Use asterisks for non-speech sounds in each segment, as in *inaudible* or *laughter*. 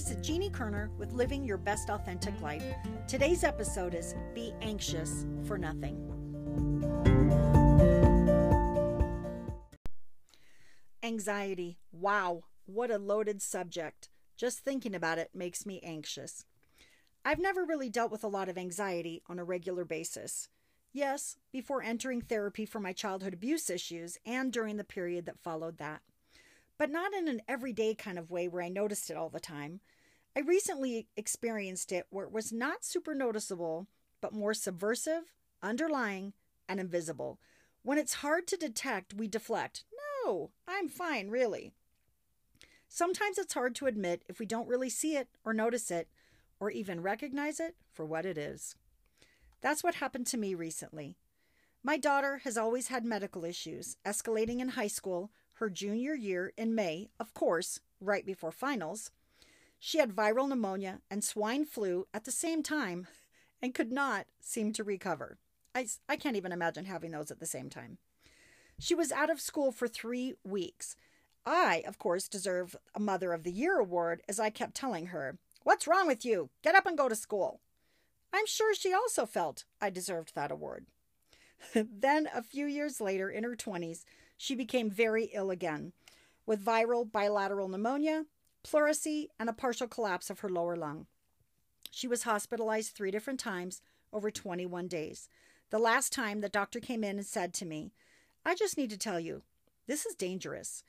This is Jeannie Kerner with Living Your Best Authentic Life. Today's episode is Be Anxious for Nothing. Anxiety. Wow, what a loaded subject. Just thinking about it makes me anxious. I've never really dealt with a lot of anxiety on a regular basis. Yes, before entering therapy for my childhood abuse issues and during the period that followed that. But not in an everyday kind of way where I noticed it all the time. I recently experienced it where it was not super noticeable, but more subversive, underlying, and invisible. When it's hard to detect, we deflect. No, I'm fine, really. Sometimes it's hard to admit if we don't really see it or notice it or even recognize it for what it is. That's what happened to me recently. My daughter has always had medical issues, escalating in high school, her junior year in May, of course, right before finals. She had viral pneumonia and swine flu at the same time *laughs* and could not seem to recover. I, I can't even imagine having those at the same time. She was out of school for three weeks. I, of course, deserve a Mother of the Year award as I kept telling her, What's wrong with you? Get up and go to school. I'm sure she also felt I deserved that award. *laughs* then, a few years later, in her 20s, she became very ill again with viral bilateral pneumonia, pleurisy, and a partial collapse of her lower lung. She was hospitalized three different times over 21 days. The last time the doctor came in and said to me, I just need to tell you, this is dangerous.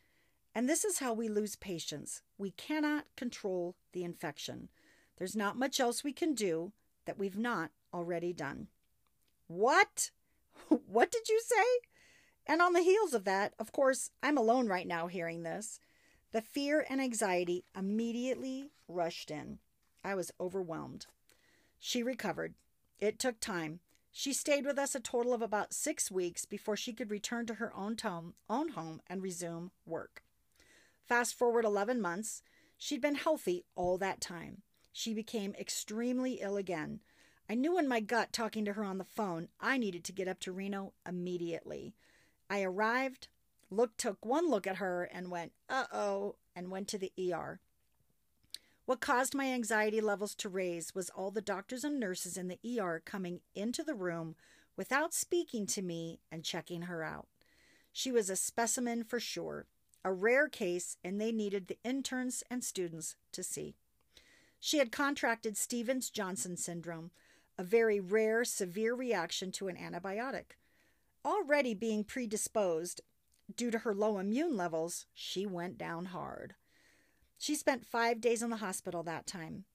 And this is how we lose patients. We cannot control the infection. There's not much else we can do that we've not already done. What? *laughs* what did you say? And on the heels of that, of course, I'm alone right now hearing this. The fear and anxiety immediately rushed in. I was overwhelmed. She recovered. It took time. She stayed with us a total of about six weeks before she could return to her own, home, own home and resume work. Fast forward 11 months, she'd been healthy all that time. She became extremely ill again. I knew in my gut, talking to her on the phone, I needed to get up to Reno immediately. I arrived, looked, took one look at her, and went, uh oh, and went to the ER. What caused my anxiety levels to raise was all the doctors and nurses in the ER coming into the room without speaking to me and checking her out. She was a specimen for sure a rare case, and they needed the interns and students to see. She had contracted Stevens Johnson syndrome, a very rare, severe reaction to an antibiotic. Already being predisposed due to her low immune levels, she went down hard. She spent five days in the hospital that time.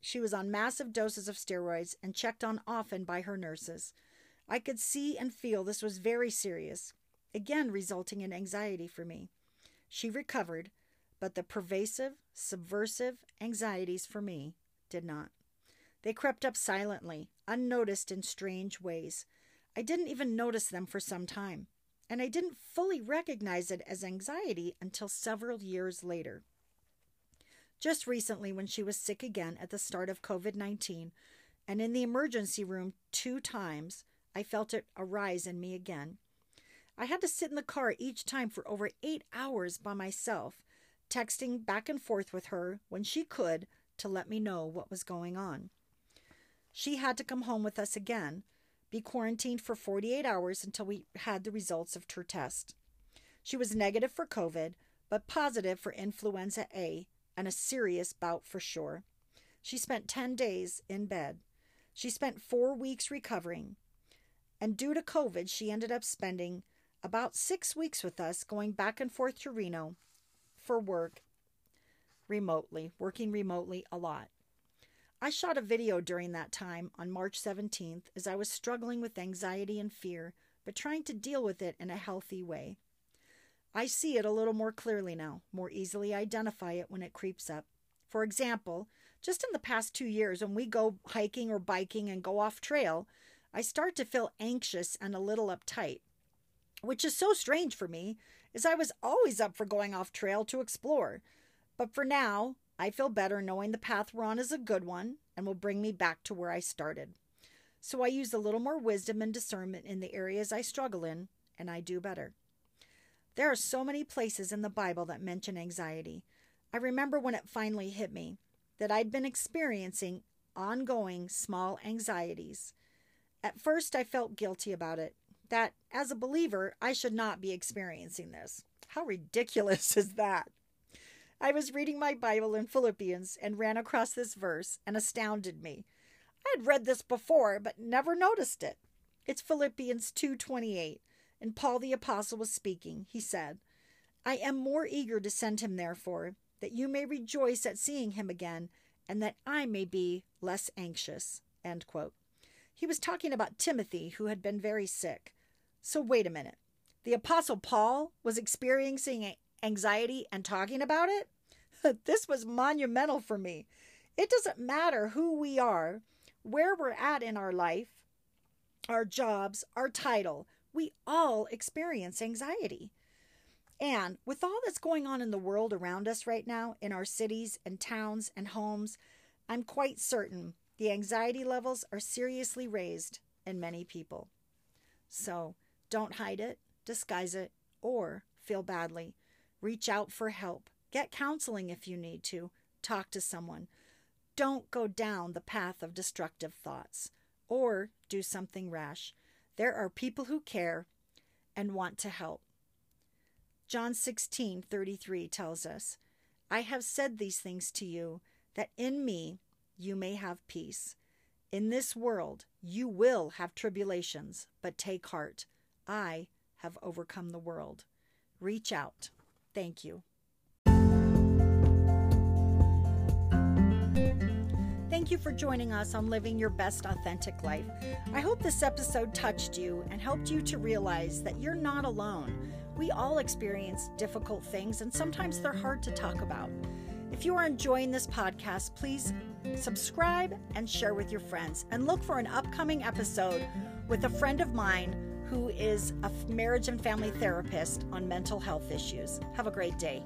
She was on massive doses of steroids and checked on often by her nurses. I could see and feel this was very serious, again resulting in anxiety for me. She recovered, but the pervasive, subversive anxieties for me did not. They crept up silently, unnoticed in strange ways. I didn't even notice them for some time, and I didn't fully recognize it as anxiety until several years later. Just recently, when she was sick again at the start of COVID 19 and in the emergency room two times, I felt it arise in me again. I had to sit in the car each time for over eight hours by myself, texting back and forth with her when she could to let me know what was going on. She had to come home with us again, be quarantined for 48 hours until we had the results of her test. She was negative for COVID, but positive for influenza A and a serious bout for sure. She spent 10 days in bed. She spent four weeks recovering. And due to COVID, she ended up spending about six weeks with us, going back and forth to Reno for work remotely, working remotely a lot. I shot a video during that time on March 17th as I was struggling with anxiety and fear, but trying to deal with it in a healthy way. I see it a little more clearly now, more easily identify it when it creeps up. For example, just in the past two years, when we go hiking or biking and go off trail, I start to feel anxious and a little uptight which is so strange for me, as I was always up for going off trail to explore. But for now, I feel better knowing the path we're on is a good one and will bring me back to where I started. So I use a little more wisdom and discernment in the areas I struggle in, and I do better. There are so many places in the Bible that mention anxiety. I remember when it finally hit me. that I'd been experiencing ongoing small anxieties. At first, I felt guilty about it, that as a believer, I should not be experiencing this. How ridiculous *laughs* is that? I was reading my Bible in Philippians and ran across this verse and astounded me. I had read this before but never noticed it. It's Philippians 2:28, and Paul the apostle was speaking. He said, "I am more eager to send him therefore, that you may rejoice at seeing him again, and that I may be less anxious." End quote. He was talking about Timothy, who had been very sick. So wait a minute. The apostle Paul was experiencing anxiety and talking about it? *laughs* this was monumental for me. It doesn't matter who we are, where we're at in our life, our jobs, our title, we all experience anxiety. And with all that's going on in the world around us right now, in our cities and towns and homes, I'm quite certain the anxiety levels are seriously raised in many people. So don't hide it, disguise it, or feel badly. Reach out for help. Get counseling if you need to. Talk to someone. Don't go down the path of destructive thoughts or do something rash. There are people who care and want to help. John 16:33 tells us, "I have said these things to you that in me you may have peace. In this world you will have tribulations, but take heart. I have overcome the world." Reach out. Thank you. Thank you for joining us on Living Your Best Authentic Life. I hope this episode touched you and helped you to realize that you're not alone. We all experience difficult things, and sometimes they're hard to talk about. If you are enjoying this podcast, please subscribe and share with your friends, and look for an upcoming episode with a friend of mine who is a marriage and family therapist on mental health issues. Have a great day.